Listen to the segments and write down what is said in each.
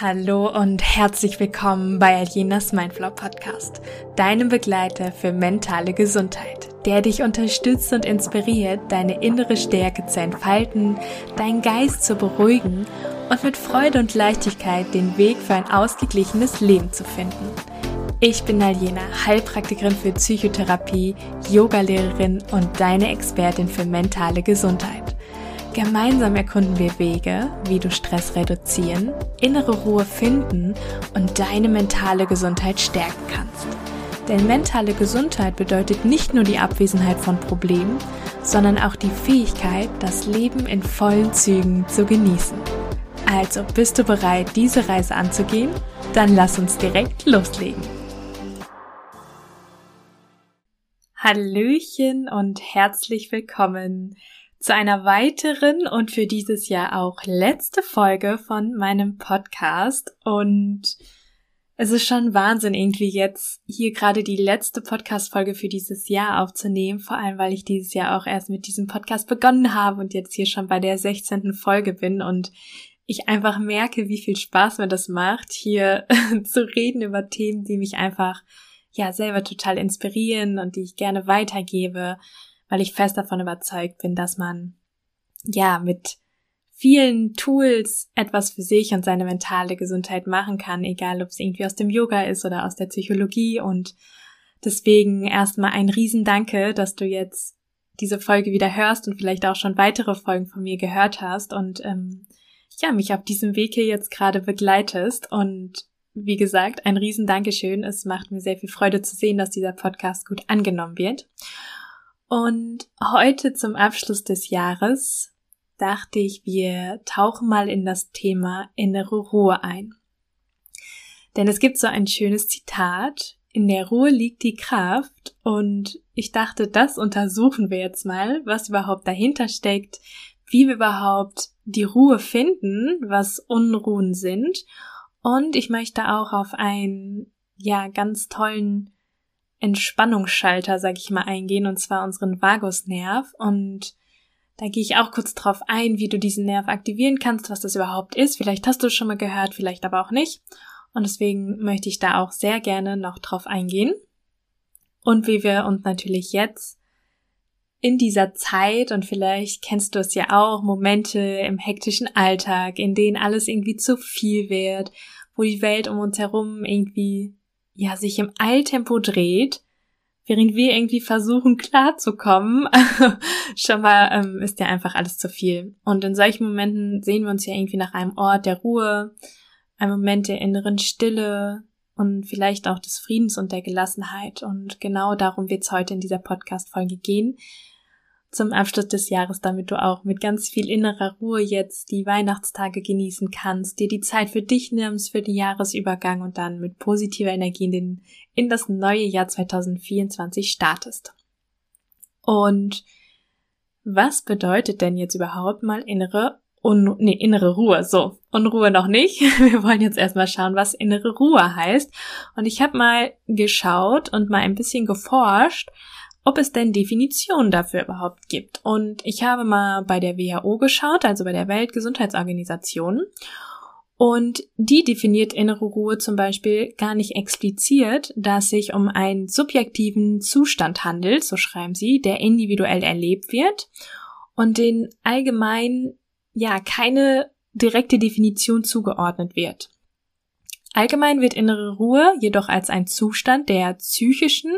Hallo und herzlich willkommen bei Aljenas Mindflow Podcast, deinem Begleiter für mentale Gesundheit, der dich unterstützt und inspiriert, deine innere Stärke zu entfalten, deinen Geist zu beruhigen und mit Freude und Leichtigkeit den Weg für ein ausgeglichenes Leben zu finden. Ich bin Aljena, Heilpraktikerin für Psychotherapie, Yogalehrerin und deine Expertin für mentale Gesundheit. Gemeinsam erkunden wir Wege, wie du Stress reduzieren, innere Ruhe finden und deine mentale Gesundheit stärken kannst. Denn mentale Gesundheit bedeutet nicht nur die Abwesenheit von Problemen, sondern auch die Fähigkeit, das Leben in vollen Zügen zu genießen. Also bist du bereit, diese Reise anzugehen? Dann lass uns direkt loslegen. Hallöchen und herzlich willkommen zu einer weiteren und für dieses Jahr auch letzte Folge von meinem Podcast. Und es ist schon Wahnsinn, irgendwie jetzt hier gerade die letzte Podcast-Folge für dieses Jahr aufzunehmen. Vor allem, weil ich dieses Jahr auch erst mit diesem Podcast begonnen habe und jetzt hier schon bei der 16. Folge bin und ich einfach merke, wie viel Spaß mir das macht, hier zu reden über Themen, die mich einfach ja selber total inspirieren und die ich gerne weitergebe weil ich fest davon überzeugt bin, dass man ja mit vielen Tools etwas für sich und seine mentale Gesundheit machen kann, egal ob es irgendwie aus dem Yoga ist oder aus der Psychologie und deswegen erstmal ein Riesendanke, dass du jetzt diese Folge wieder hörst und vielleicht auch schon weitere Folgen von mir gehört hast und ähm, ja, mich auf diesem Weg hier jetzt gerade begleitest und wie gesagt, ein Riesendankeschön. Es macht mir sehr viel Freude zu sehen, dass dieser Podcast gut angenommen wird. Und heute zum Abschluss des Jahres dachte ich, wir tauchen mal in das Thema innere Ruhe ein. Denn es gibt so ein schönes Zitat, in der Ruhe liegt die Kraft und ich dachte, das untersuchen wir jetzt mal, was überhaupt dahinter steckt, wie wir überhaupt die Ruhe finden, was Unruhen sind und ich möchte auch auf einen, ja, ganz tollen Entspannungsschalter, sag ich mal, eingehen, und zwar unseren Vagusnerv. Und da gehe ich auch kurz drauf ein, wie du diesen Nerv aktivieren kannst, was das überhaupt ist. Vielleicht hast du es schon mal gehört, vielleicht aber auch nicht. Und deswegen möchte ich da auch sehr gerne noch drauf eingehen. Und wie wir uns natürlich jetzt in dieser Zeit, und vielleicht kennst du es ja auch, Momente im hektischen Alltag, in denen alles irgendwie zu viel wird, wo die Welt um uns herum irgendwie ja sich im Eiltempo dreht, während wir irgendwie versuchen klarzukommen, schon mal ähm, ist ja einfach alles zu viel. Und in solchen Momenten sehen wir uns ja irgendwie nach einem Ort der Ruhe, einem Moment der inneren Stille und vielleicht auch des Friedens und der Gelassenheit. Und genau darum wird es heute in dieser Podcast-Folge gehen zum Abschluss des Jahres, damit du auch mit ganz viel innerer Ruhe jetzt die Weihnachtstage genießen kannst, dir die Zeit für dich nimmst für den Jahresübergang und dann mit positiver Energie in, den, in das neue Jahr 2024 startest. Und was bedeutet denn jetzt überhaupt mal innere Un nee, innere Ruhe. So, Unruhe noch nicht. Wir wollen jetzt erstmal schauen, was innere Ruhe heißt. Und ich habe mal geschaut und mal ein bisschen geforscht, ob es denn Definitionen dafür überhaupt gibt. Und ich habe mal bei der WHO geschaut, also bei der Weltgesundheitsorganisation. Und die definiert innere Ruhe zum Beispiel gar nicht explizit, dass sich um einen subjektiven Zustand handelt, so schreiben sie, der individuell erlebt wird und den allgemein ja keine direkte Definition zugeordnet wird. Allgemein wird innere Ruhe jedoch als ein Zustand der psychischen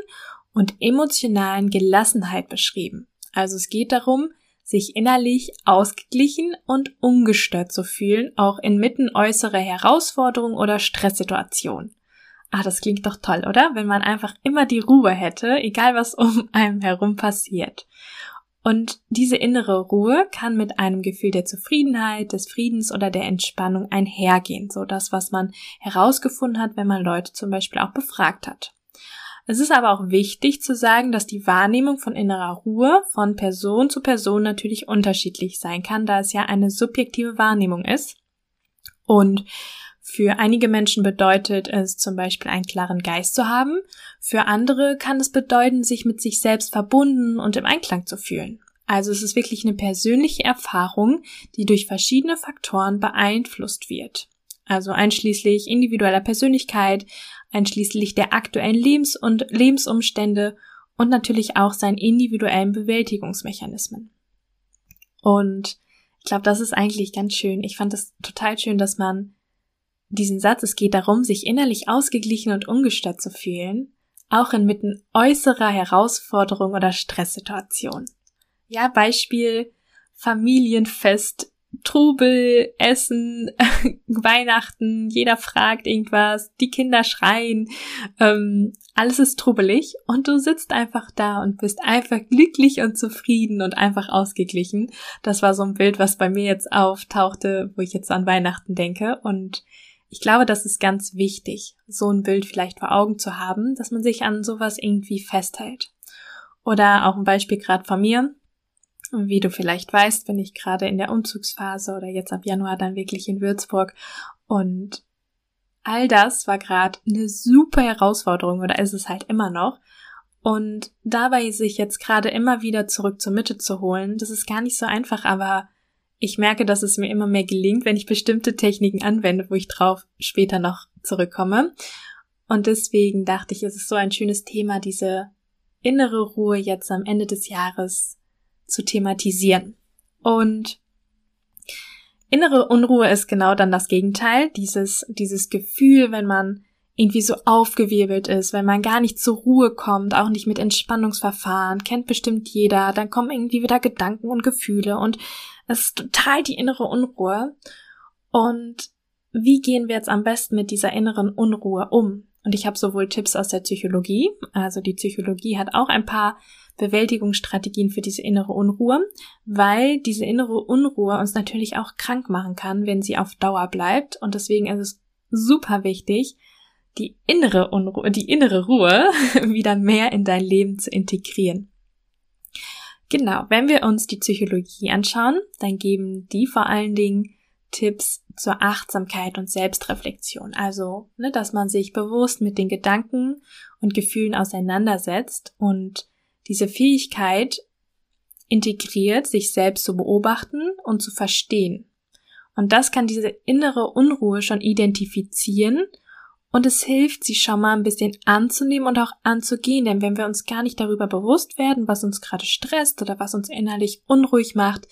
und emotionalen Gelassenheit beschrieben. Also es geht darum, sich innerlich ausgeglichen und ungestört zu fühlen, auch inmitten äußerer Herausforderungen oder Stresssituationen. Ah, das klingt doch toll, oder? Wenn man einfach immer die Ruhe hätte, egal was um einem herum passiert. Und diese innere Ruhe kann mit einem Gefühl der Zufriedenheit, des Friedens oder der Entspannung einhergehen. So das, was man herausgefunden hat, wenn man Leute zum Beispiel auch befragt hat. Es ist aber auch wichtig zu sagen, dass die Wahrnehmung von innerer Ruhe von Person zu Person natürlich unterschiedlich sein kann, da es ja eine subjektive Wahrnehmung ist. Und für einige Menschen bedeutet es zum Beispiel einen klaren Geist zu haben, für andere kann es bedeuten, sich mit sich selbst verbunden und im Einklang zu fühlen. Also es ist wirklich eine persönliche Erfahrung, die durch verschiedene Faktoren beeinflusst wird. Also einschließlich individueller Persönlichkeit, einschließlich der aktuellen Lebens- und Lebensumstände und natürlich auch seinen individuellen Bewältigungsmechanismen. Und ich glaube, das ist eigentlich ganz schön. Ich fand es total schön, dass man diesen Satz, es geht darum, sich innerlich ausgeglichen und ungestört zu fühlen, auch inmitten äußerer Herausforderung oder Stresssituation. Ja, Beispiel Familienfest Trubel, Essen, Weihnachten, jeder fragt irgendwas, die Kinder schreien, ähm, alles ist trubelig und du sitzt einfach da und bist einfach glücklich und zufrieden und einfach ausgeglichen. Das war so ein Bild, was bei mir jetzt auftauchte, wo ich jetzt an Weihnachten denke und ich glaube, das ist ganz wichtig, so ein Bild vielleicht vor Augen zu haben, dass man sich an sowas irgendwie festhält. Oder auch ein Beispiel gerade von mir. Wie du vielleicht weißt, bin ich gerade in der Umzugsphase oder jetzt ab Januar dann wirklich in Würzburg. Und all das war gerade eine super Herausforderung oder ist es halt immer noch. Und dabei sich jetzt gerade immer wieder zurück zur Mitte zu holen, das ist gar nicht so einfach, aber ich merke, dass es mir immer mehr gelingt, wenn ich bestimmte Techniken anwende, wo ich drauf später noch zurückkomme. Und deswegen dachte ich, es ist so ein schönes Thema, diese innere Ruhe jetzt am Ende des Jahres zu thematisieren. Und innere Unruhe ist genau dann das Gegenteil, dieses, dieses Gefühl, wenn man irgendwie so aufgewirbelt ist, wenn man gar nicht zur Ruhe kommt, auch nicht mit Entspannungsverfahren, kennt bestimmt jeder, dann kommen irgendwie wieder Gedanken und Gefühle und es ist total die innere Unruhe. Und wie gehen wir jetzt am besten mit dieser inneren Unruhe um? Und ich habe sowohl Tipps aus der Psychologie, also die Psychologie hat auch ein paar Bewältigungsstrategien für diese innere Unruhe, weil diese innere Unruhe uns natürlich auch krank machen kann, wenn sie auf Dauer bleibt. Und deswegen ist es super wichtig, die innere Unruhe, die innere Ruhe wieder mehr in dein Leben zu integrieren. Genau, wenn wir uns die Psychologie anschauen, dann geben die vor allen Dingen Tipps zur Achtsamkeit und Selbstreflexion. Also, ne, dass man sich bewusst mit den Gedanken und Gefühlen auseinandersetzt und diese Fähigkeit integriert, sich selbst zu beobachten und zu verstehen. Und das kann diese innere Unruhe schon identifizieren und es hilft, sie schon mal ein bisschen anzunehmen und auch anzugehen, denn wenn wir uns gar nicht darüber bewusst werden, was uns gerade stresst oder was uns innerlich unruhig macht,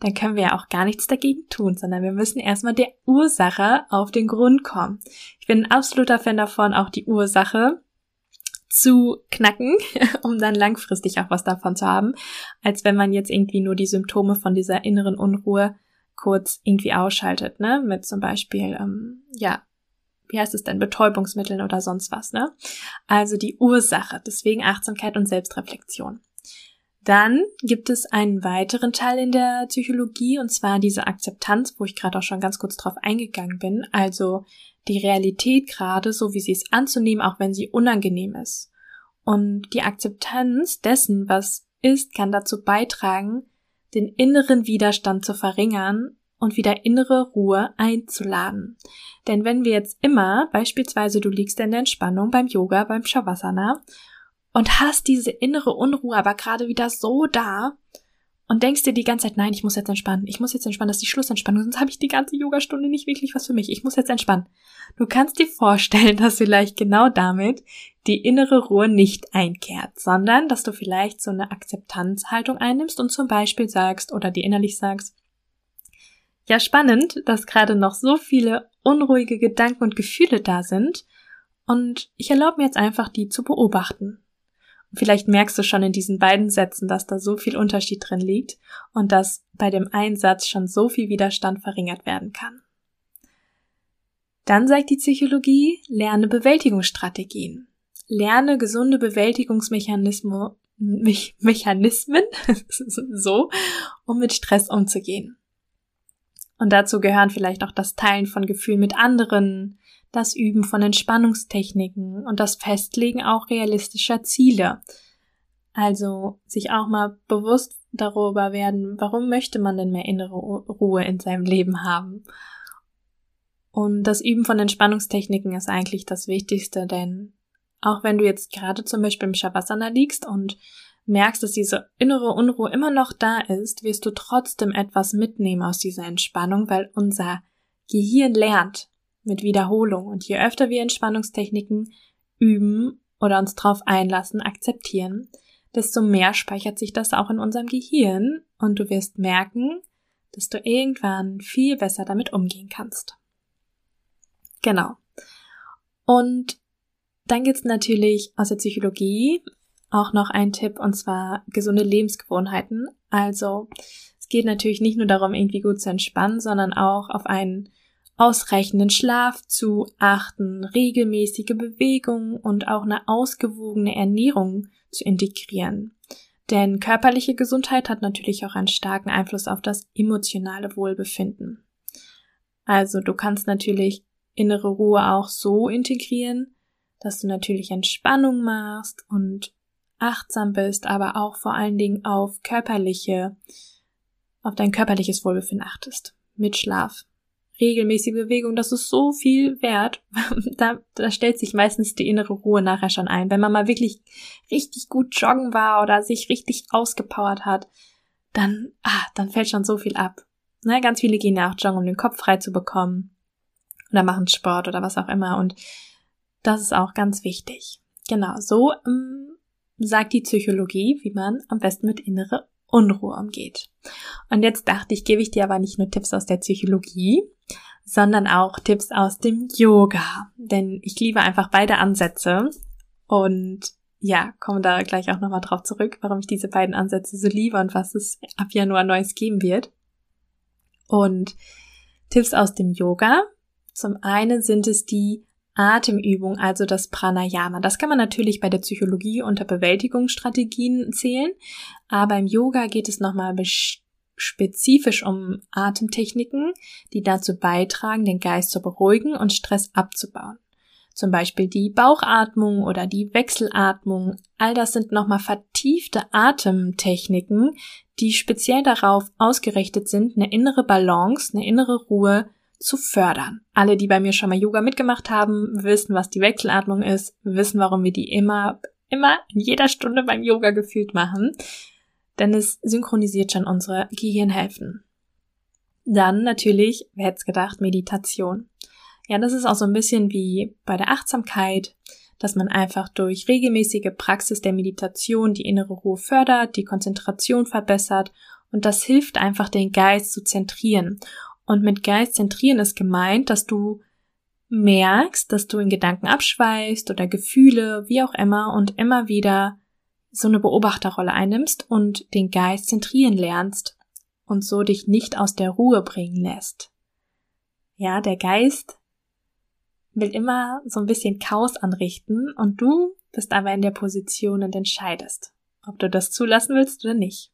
dann können wir ja auch gar nichts dagegen tun, sondern wir müssen erstmal der Ursache auf den Grund kommen. Ich bin ein absoluter Fan davon, auch die Ursache zu knacken, um dann langfristig auch was davon zu haben, als wenn man jetzt irgendwie nur die Symptome von dieser inneren Unruhe kurz irgendwie ausschaltet, ne? Mit zum Beispiel, ähm, ja, wie heißt es denn, Betäubungsmitteln oder sonst was, ne? Also die Ursache, deswegen Achtsamkeit und Selbstreflexion. Dann gibt es einen weiteren Teil in der Psychologie, und zwar diese Akzeptanz, wo ich gerade auch schon ganz kurz drauf eingegangen bin, also die Realität gerade so, wie sie ist anzunehmen, auch wenn sie unangenehm ist. Und die Akzeptanz dessen, was ist, kann dazu beitragen, den inneren Widerstand zu verringern und wieder innere Ruhe einzuladen. Denn wenn wir jetzt immer, beispielsweise du liegst in der Entspannung beim Yoga, beim Shavasana und hast diese innere Unruhe aber gerade wieder so da und denkst dir die ganze Zeit, nein, ich muss jetzt entspannen, ich muss jetzt entspannen, das ist die Schlussentspannung, sonst habe ich die ganze Yogastunde nicht wirklich was für mich, ich muss jetzt entspannen. Du kannst dir vorstellen, dass vielleicht genau damit die innere Ruhe nicht einkehrt, sondern dass du vielleicht so eine Akzeptanzhaltung einnimmst und zum Beispiel sagst oder dir innerlich sagst, ja, spannend, dass gerade noch so viele unruhige Gedanken und Gefühle da sind. Und ich erlaube mir jetzt einfach, die zu beobachten. Vielleicht merkst du schon in diesen beiden Sätzen, dass da so viel Unterschied drin liegt und dass bei dem Einsatz schon so viel Widerstand verringert werden kann. Dann sagt die Psychologie, lerne Bewältigungsstrategien. Lerne gesunde Bewältigungsmechanismen, Mechanismen, so, um mit Stress umzugehen. Und dazu gehören vielleicht auch das Teilen von Gefühlen mit anderen, das Üben von Entspannungstechniken und das Festlegen auch realistischer Ziele. Also sich auch mal bewusst darüber werden, warum möchte man denn mehr innere Ruhe in seinem Leben haben. Und das Üben von Entspannungstechniken ist eigentlich das Wichtigste, denn auch wenn du jetzt gerade zum Beispiel im Shavasana liegst und merkst, dass diese innere Unruhe immer noch da ist, wirst du trotzdem etwas mitnehmen aus dieser Entspannung, weil unser Gehirn lernt. Mit Wiederholung. Und je öfter wir Entspannungstechniken üben oder uns drauf einlassen, akzeptieren, desto mehr speichert sich das auch in unserem Gehirn und du wirst merken, dass du irgendwann viel besser damit umgehen kannst. Genau. Und dann gibt's natürlich aus der Psychologie auch noch ein Tipp und zwar gesunde Lebensgewohnheiten. Also es geht natürlich nicht nur darum, irgendwie gut zu entspannen, sondern auch auf einen ausreichenden Schlaf zu achten, regelmäßige Bewegung und auch eine ausgewogene Ernährung zu integrieren. Denn körperliche Gesundheit hat natürlich auch einen starken Einfluss auf das emotionale Wohlbefinden. Also du kannst natürlich innere Ruhe auch so integrieren, dass du natürlich Entspannung machst und achtsam bist, aber auch vor allen Dingen auf körperliche, auf dein körperliches Wohlbefinden achtest. Mit Schlaf. Regelmäßige Bewegung, das ist so viel wert. da, da stellt sich meistens die innere Ruhe nachher schon ein. Wenn man mal wirklich richtig gut joggen war oder sich richtig ausgepowert hat, dann, ah, dann fällt schon so viel ab. Ne, ganz viele gehen ja auch joggen, um den Kopf frei zu bekommen. Oder machen Sport oder was auch immer. Und das ist auch ganz wichtig. Genau, so ähm, sagt die Psychologie, wie man am besten mit innere Unruhe umgeht. Und jetzt dachte ich, gebe ich dir aber nicht nur Tipps aus der Psychologie, sondern auch Tipps aus dem Yoga. Denn ich liebe einfach beide Ansätze und ja, komme da gleich auch nochmal drauf zurück, warum ich diese beiden Ansätze so liebe und was es ab Januar Neues geben wird. Und Tipps aus dem Yoga. Zum einen sind es die Atemübung, also das Pranayama. Das kann man natürlich bei der Psychologie unter Bewältigungsstrategien zählen, aber im Yoga geht es nochmal spezifisch um Atemtechniken, die dazu beitragen, den Geist zu beruhigen und Stress abzubauen. Zum Beispiel die Bauchatmung oder die Wechselatmung. All das sind nochmal vertiefte Atemtechniken, die speziell darauf ausgerichtet sind, eine innere Balance, eine innere Ruhe zu fördern. Alle, die bei mir schon mal Yoga mitgemacht haben, wissen, was die Wechselatmung ist, wissen, warum wir die immer, immer in jeder Stunde beim Yoga gefühlt machen. Denn es synchronisiert schon unsere Gehirnhälften. Dann natürlich, wer hätte gedacht, Meditation. Ja, das ist auch so ein bisschen wie bei der Achtsamkeit, dass man einfach durch regelmäßige Praxis der Meditation die innere Ruhe fördert, die Konzentration verbessert und das hilft einfach den Geist zu zentrieren und mit Geist zentrieren ist gemeint, dass du merkst, dass du in Gedanken abschweifst oder Gefühle, wie auch immer, und immer wieder so eine Beobachterrolle einnimmst und den Geist zentrieren lernst und so dich nicht aus der Ruhe bringen lässt. Ja, der Geist will immer so ein bisschen Chaos anrichten und du bist aber in der Position und entscheidest, ob du das zulassen willst oder nicht.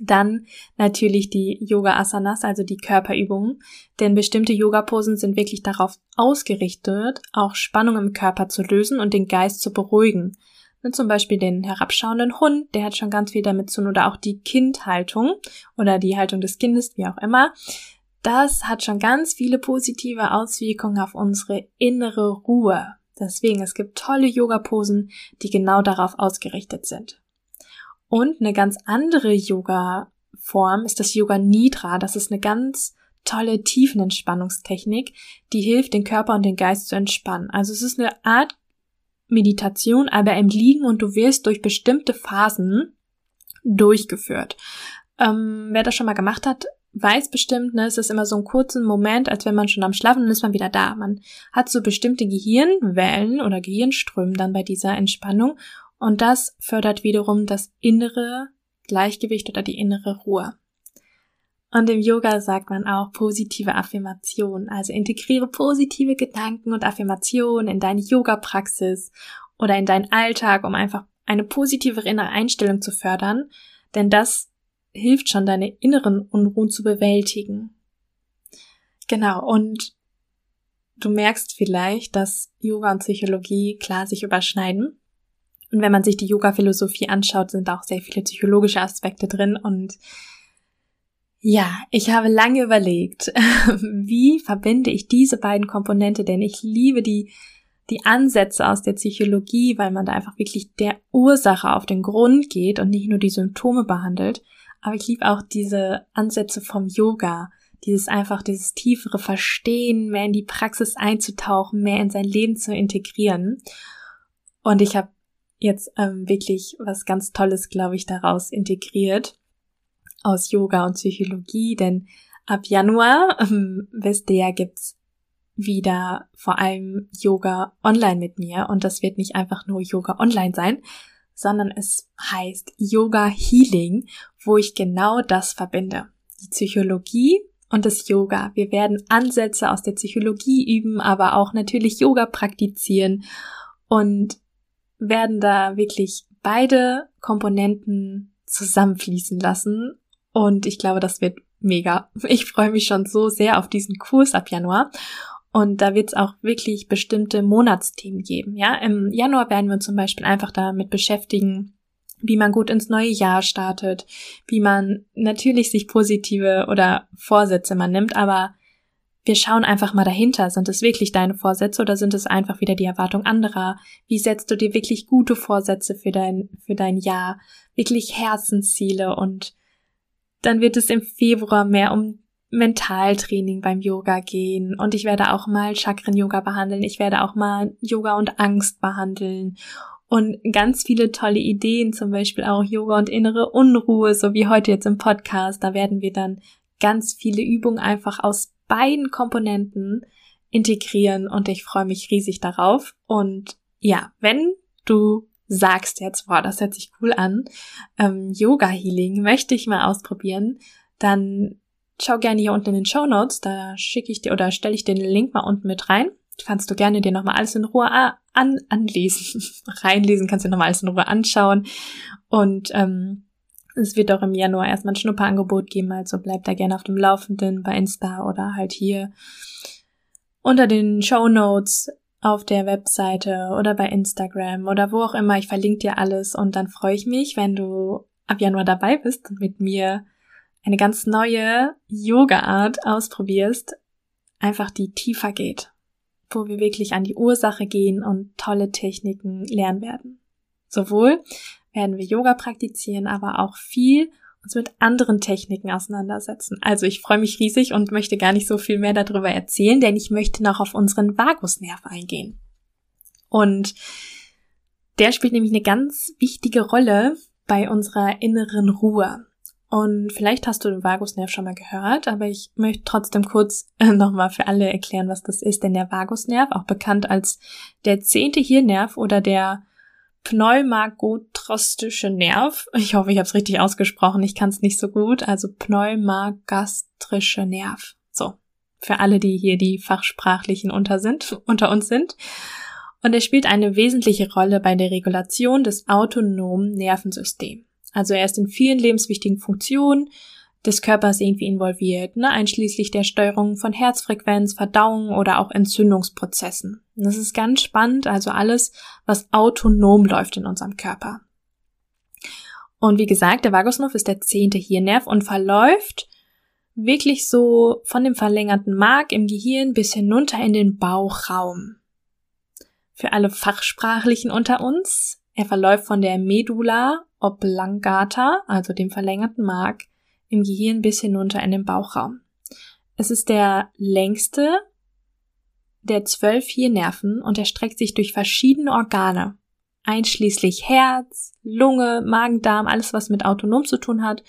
Dann natürlich die Yoga Asanas, also die Körperübungen, denn bestimmte Yoga-Posen sind wirklich darauf ausgerichtet, auch Spannung im Körper zu lösen und den Geist zu beruhigen. Zum Beispiel den herabschauenden Hund, der hat schon ganz viel damit zu tun, oder auch die Kindhaltung oder die Haltung des Kindes, wie auch immer. Das hat schon ganz viele positive Auswirkungen auf unsere innere Ruhe. Deswegen, es gibt tolle Yoga-Posen, die genau darauf ausgerichtet sind. Und eine ganz andere Yoga-Form ist das Yoga Nidra. Das ist eine ganz tolle Tiefenentspannungstechnik, die hilft, den Körper und den Geist zu entspannen. Also es ist eine Art Meditation, aber im Liegen und du wirst durch bestimmte Phasen durchgeführt. Ähm, wer das schon mal gemacht hat, weiß bestimmt, ne, es ist immer so ein kurzen Moment, als wenn man schon am Schlafen und ist man wieder da. Man hat so bestimmte Gehirnwellen oder Gehirnströmen dann bei dieser Entspannung und das fördert wiederum das innere Gleichgewicht oder die innere Ruhe. Und im Yoga sagt man auch positive Affirmation. Also integriere positive Gedanken und Affirmationen in deine Yoga-Praxis oder in deinen Alltag, um einfach eine positive innere Einstellung zu fördern. Denn das hilft schon, deine inneren Unruhen zu bewältigen. Genau. Und du merkst vielleicht, dass Yoga und Psychologie klar sich überschneiden. Und wenn man sich die Yoga-Philosophie anschaut, sind auch sehr viele psychologische Aspekte drin. Und ja, ich habe lange überlegt, wie verbinde ich diese beiden Komponente, denn ich liebe die, die Ansätze aus der Psychologie, weil man da einfach wirklich der Ursache auf den Grund geht und nicht nur die Symptome behandelt. Aber ich liebe auch diese Ansätze vom Yoga, dieses einfach, dieses tiefere Verstehen, mehr in die Praxis einzutauchen, mehr in sein Leben zu integrieren. Und ich habe jetzt ähm, wirklich was ganz Tolles, glaube ich, daraus integriert aus Yoga und Psychologie, denn ab Januar, ähm, wisst ihr ja, gibt's wieder vor allem Yoga online mit mir und das wird nicht einfach nur Yoga online sein, sondern es heißt Yoga Healing, wo ich genau das verbinde. Die Psychologie und das Yoga. Wir werden Ansätze aus der Psychologie üben, aber auch natürlich Yoga praktizieren und werden da wirklich beide Komponenten zusammenfließen lassen. Und ich glaube, das wird mega. Ich freue mich schon so sehr auf diesen Kurs ab Januar. Und da wird es auch wirklich bestimmte Monatsthemen geben. Ja, im Januar werden wir uns zum Beispiel einfach damit beschäftigen, wie man gut ins neue Jahr startet, wie man natürlich sich positive oder Vorsätze man nimmt, aber wir schauen einfach mal dahinter. Sind es wirklich deine Vorsätze oder sind es einfach wieder die Erwartung anderer? Wie setzt du dir wirklich gute Vorsätze für dein, für dein Jahr? Wirklich Herzensziele und dann wird es im Februar mehr um Mentaltraining beim Yoga gehen und ich werde auch mal Chakren-Yoga behandeln. Ich werde auch mal Yoga und Angst behandeln und ganz viele tolle Ideen, zum Beispiel auch Yoga und innere Unruhe, so wie heute jetzt im Podcast. Da werden wir dann ganz viele Übungen einfach aus beiden Komponenten integrieren und ich freue mich riesig darauf. Und ja, wenn du sagst jetzt, boah, das hört sich cool an, ähm, Yoga Healing möchte ich mal ausprobieren, dann schau gerne hier unten in den Show Notes, da schicke ich dir oder stelle ich den Link mal unten mit rein. Kannst du gerne dir nochmal alles in Ruhe an, anlesen, reinlesen, kannst dir nochmal alles in Ruhe anschauen. Und ähm, es wird auch im Januar erstmal ein Schnupperangebot geben, also bleib da gerne auf dem Laufenden bei Insta oder halt hier unter den Show Notes auf der Webseite oder bei Instagram oder wo auch immer. Ich verlinke dir alles und dann freue ich mich, wenn du ab Januar dabei bist und mit mir eine ganz neue Yoga-Art ausprobierst, einfach die tiefer geht, wo wir wirklich an die Ursache gehen und tolle Techniken lernen werden. Sowohl werden wir Yoga praktizieren, aber auch viel uns mit anderen Techniken auseinandersetzen. Also ich freue mich riesig und möchte gar nicht so viel mehr darüber erzählen, denn ich möchte noch auf unseren Vagusnerv eingehen. Und der spielt nämlich eine ganz wichtige Rolle bei unserer inneren Ruhe. Und vielleicht hast du den Vagusnerv schon mal gehört, aber ich möchte trotzdem kurz nochmal für alle erklären, was das ist. Denn der Vagusnerv, auch bekannt als der zehnte Hirnnerv oder der pneumagostrische Nerv, ich hoffe, ich habe es richtig ausgesprochen, ich kann es nicht so gut, also pneumagastrische Nerv. So, für alle, die hier die fachsprachlichen unter sind, unter uns sind. Und er spielt eine wesentliche Rolle bei der Regulation des autonomen Nervensystems. Also er ist in vielen lebenswichtigen Funktionen des Körpers irgendwie involviert, ne? einschließlich der Steuerung von Herzfrequenz, Verdauung oder auch Entzündungsprozessen. Das ist ganz spannend, also alles, was autonom läuft in unserem Körper. Und wie gesagt, der Vagusnerv ist der zehnte Hirnnerv und verläuft wirklich so von dem verlängerten Mark im Gehirn bis hinunter in den Bauchraum. Für alle Fachsprachlichen unter uns, er verläuft von der Medulla oblongata, also dem verlängerten Mark, im Gehirn bis hinunter in den Bauchraum. Es ist der längste der zwölf Hirnnerven und erstreckt sich durch verschiedene Organe, einschließlich Herz, Lunge, Magen, Darm, alles was mit autonom zu tun hat.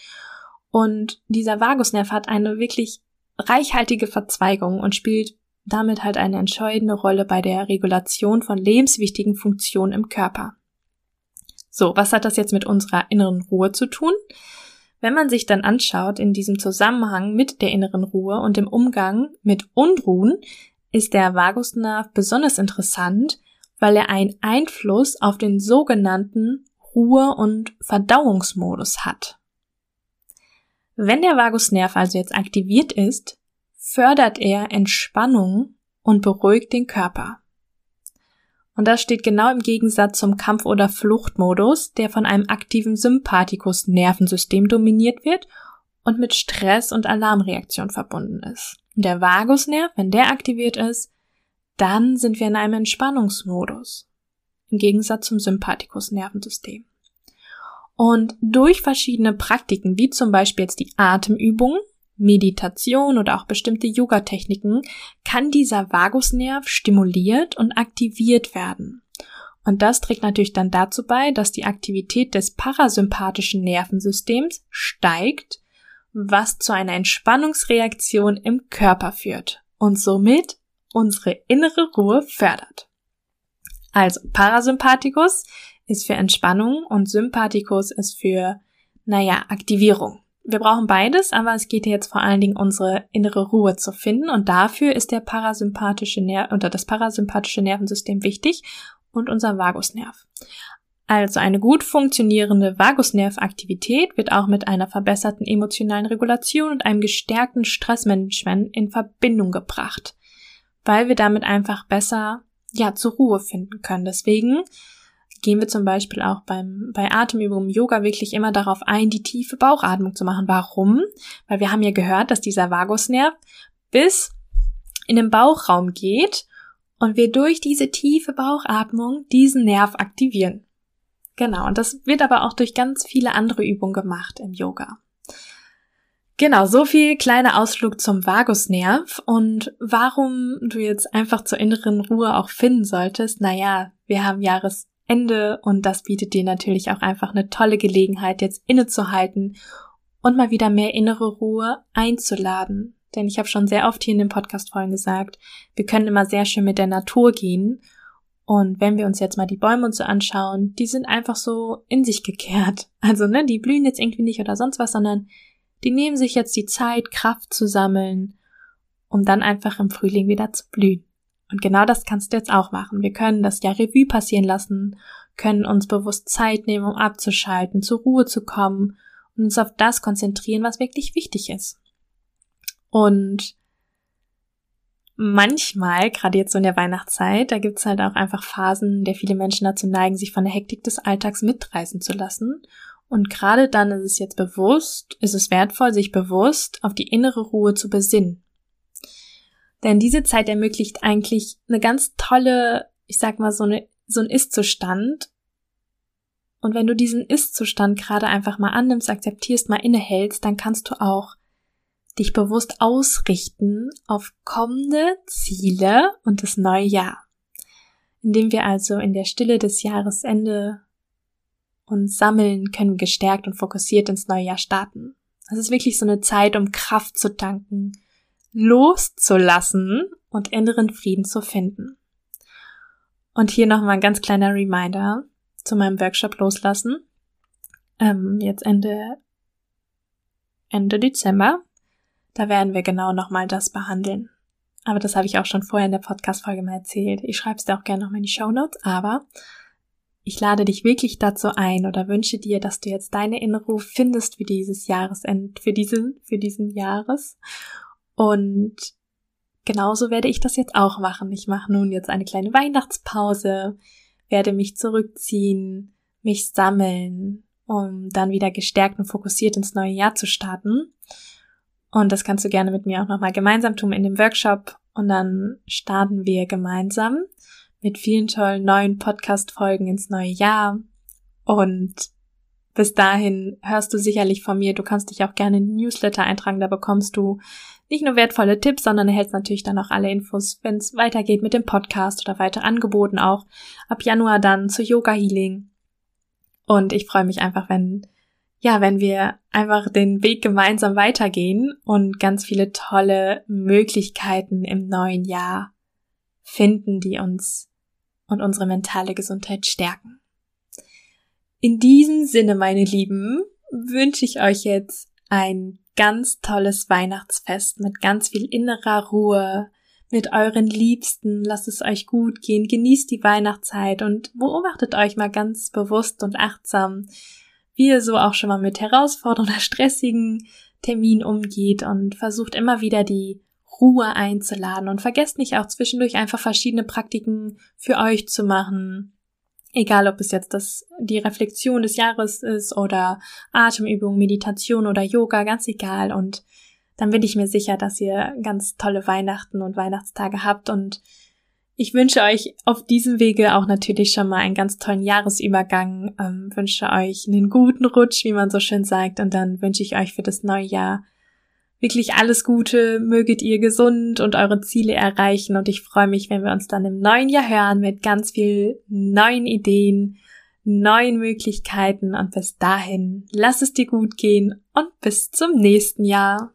Und dieser Vagusnerv hat eine wirklich reichhaltige Verzweigung und spielt damit halt eine entscheidende Rolle bei der Regulation von lebenswichtigen Funktionen im Körper. So, was hat das jetzt mit unserer inneren Ruhe zu tun? Wenn man sich dann anschaut in diesem Zusammenhang mit der inneren Ruhe und dem Umgang mit Unruhen, ist der Vagusnerv besonders interessant, weil er einen Einfluss auf den sogenannten Ruhe- und Verdauungsmodus hat. Wenn der Vagusnerv also jetzt aktiviert ist, fördert er Entspannung und beruhigt den Körper. Und das steht genau im Gegensatz zum Kampf- oder Fluchtmodus, der von einem aktiven Sympathikus-Nervensystem dominiert wird und mit Stress und Alarmreaktion verbunden ist. Und der Vagusnerv, wenn der aktiviert ist, dann sind wir in einem Entspannungsmodus. Im Gegensatz zum Sympathikus-Nervensystem. Und durch verschiedene Praktiken, wie zum Beispiel jetzt die Atemübungen Meditation oder auch bestimmte Yoga-Techniken kann dieser Vagusnerv stimuliert und aktiviert werden. Und das trägt natürlich dann dazu bei, dass die Aktivität des parasympathischen Nervensystems steigt, was zu einer Entspannungsreaktion im Körper führt und somit unsere innere Ruhe fördert. Also Parasympathikus ist für Entspannung und Sympathikus ist für, naja, Aktivierung. Wir brauchen beides, aber es geht jetzt vor allen Dingen unsere innere Ruhe zu finden und dafür ist der parasympathische Ner oder das parasympathische Nervensystem wichtig und unser Vagusnerv. Also eine gut funktionierende Vagusnervaktivität wird auch mit einer verbesserten emotionalen Regulation und einem gestärkten Stressmanagement in Verbindung gebracht, weil wir damit einfach besser ja zur Ruhe finden können. Deswegen gehen wir zum Beispiel auch beim, bei Atemübungen Yoga wirklich immer darauf ein, die tiefe Bauchatmung zu machen. Warum? Weil wir haben ja gehört, dass dieser Vagusnerv bis in den Bauchraum geht und wir durch diese tiefe Bauchatmung diesen Nerv aktivieren. Genau, und das wird aber auch durch ganz viele andere Übungen gemacht im Yoga. Genau, so viel kleiner Ausflug zum Vagusnerv und warum du jetzt einfach zur inneren Ruhe auch finden solltest. Naja, wir haben Jahresende und das bietet dir natürlich auch einfach eine tolle Gelegenheit, jetzt innezuhalten und mal wieder mehr innere Ruhe einzuladen. Denn ich habe schon sehr oft hier in den Podcast-Folgen gesagt, wir können immer sehr schön mit der Natur gehen. Und wenn wir uns jetzt mal die Bäume und so anschauen, die sind einfach so in sich gekehrt. Also, ne, die blühen jetzt irgendwie nicht oder sonst was, sondern die nehmen sich jetzt die Zeit, Kraft zu sammeln, um dann einfach im Frühling wieder zu blühen. Und genau das kannst du jetzt auch machen. Wir können das Jahr Revue passieren lassen, können uns bewusst Zeit nehmen, um abzuschalten, zur Ruhe zu kommen und uns auf das konzentrieren, was wirklich wichtig ist. Und manchmal, gerade jetzt so in der Weihnachtszeit, da gibt's halt auch einfach Phasen, in der viele Menschen dazu neigen, sich von der Hektik des Alltags mitreißen zu lassen. Und gerade dann ist es jetzt bewusst, ist es wertvoll, sich bewusst auf die innere Ruhe zu besinnen. Denn diese Zeit ermöglicht eigentlich eine ganz tolle, ich sag mal, so, eine, so ein Ist-Zustand. Und wenn du diesen Ist-Zustand gerade einfach mal annimmst, akzeptierst, mal innehältst, dann kannst du auch dich bewusst ausrichten auf kommende Ziele und das neue Jahr. Indem wir also in der Stille des Jahresende uns sammeln, können gestärkt und fokussiert ins neue Jahr starten. Es ist wirklich so eine Zeit, um Kraft zu tanken, loszulassen und inneren Frieden zu finden. Und hier nochmal ein ganz kleiner Reminder zu meinem Workshop loslassen. Ähm, jetzt Ende, Ende Dezember da werden wir genau nochmal das behandeln. Aber das habe ich auch schon vorher in der Podcast-Folge mal erzählt. Ich schreibe es dir auch gerne nochmal in die Show Notes, aber ich lade dich wirklich dazu ein oder wünsche dir, dass du jetzt deine innere findest für dieses Jahresend, für diesen, für diesen Jahres. Und genauso werde ich das jetzt auch machen. Ich mache nun jetzt eine kleine Weihnachtspause, werde mich zurückziehen, mich sammeln, um dann wieder gestärkt und fokussiert ins neue Jahr zu starten. Und das kannst du gerne mit mir auch nochmal gemeinsam tun in dem Workshop. Und dann starten wir gemeinsam mit vielen tollen neuen Podcast-Folgen ins neue Jahr. Und bis dahin hörst du sicherlich von mir. Du kannst dich auch gerne in den Newsletter eintragen. Da bekommst du nicht nur wertvolle Tipps, sondern erhältst natürlich dann auch alle Infos, wenn es weitergeht mit dem Podcast oder weiter Angeboten auch. Ab Januar dann zu Yoga Healing. Und ich freue mich einfach, wenn ja, wenn wir einfach den Weg gemeinsam weitergehen und ganz viele tolle Möglichkeiten im neuen Jahr finden, die uns und unsere mentale Gesundheit stärken. In diesem Sinne, meine Lieben, wünsche ich euch jetzt ein ganz tolles Weihnachtsfest mit ganz viel innerer Ruhe, mit euren Liebsten, lasst es euch gut gehen, genießt die Weihnachtszeit und beobachtet euch mal ganz bewusst und achtsam, wie ihr so auch schon mal mit herausfordernden, stressigen Terminen umgeht und versucht immer wieder die Ruhe einzuladen und vergesst nicht auch zwischendurch einfach verschiedene Praktiken für euch zu machen. Egal, ob es jetzt das, die Reflexion des Jahres ist oder Atemübung, Meditation oder Yoga, ganz egal. Und dann bin ich mir sicher, dass ihr ganz tolle Weihnachten und Weihnachtstage habt. Und ich wünsche euch auf diesem Wege auch natürlich schon mal einen ganz tollen Jahresübergang, ähm, wünsche euch einen guten Rutsch, wie man so schön sagt, und dann wünsche ich euch für das neue Jahr wirklich alles Gute, möget ihr gesund und eure Ziele erreichen und ich freue mich, wenn wir uns dann im neuen Jahr hören mit ganz viel neuen Ideen, neuen Möglichkeiten und bis dahin lass es dir gut gehen und bis zum nächsten Jahr.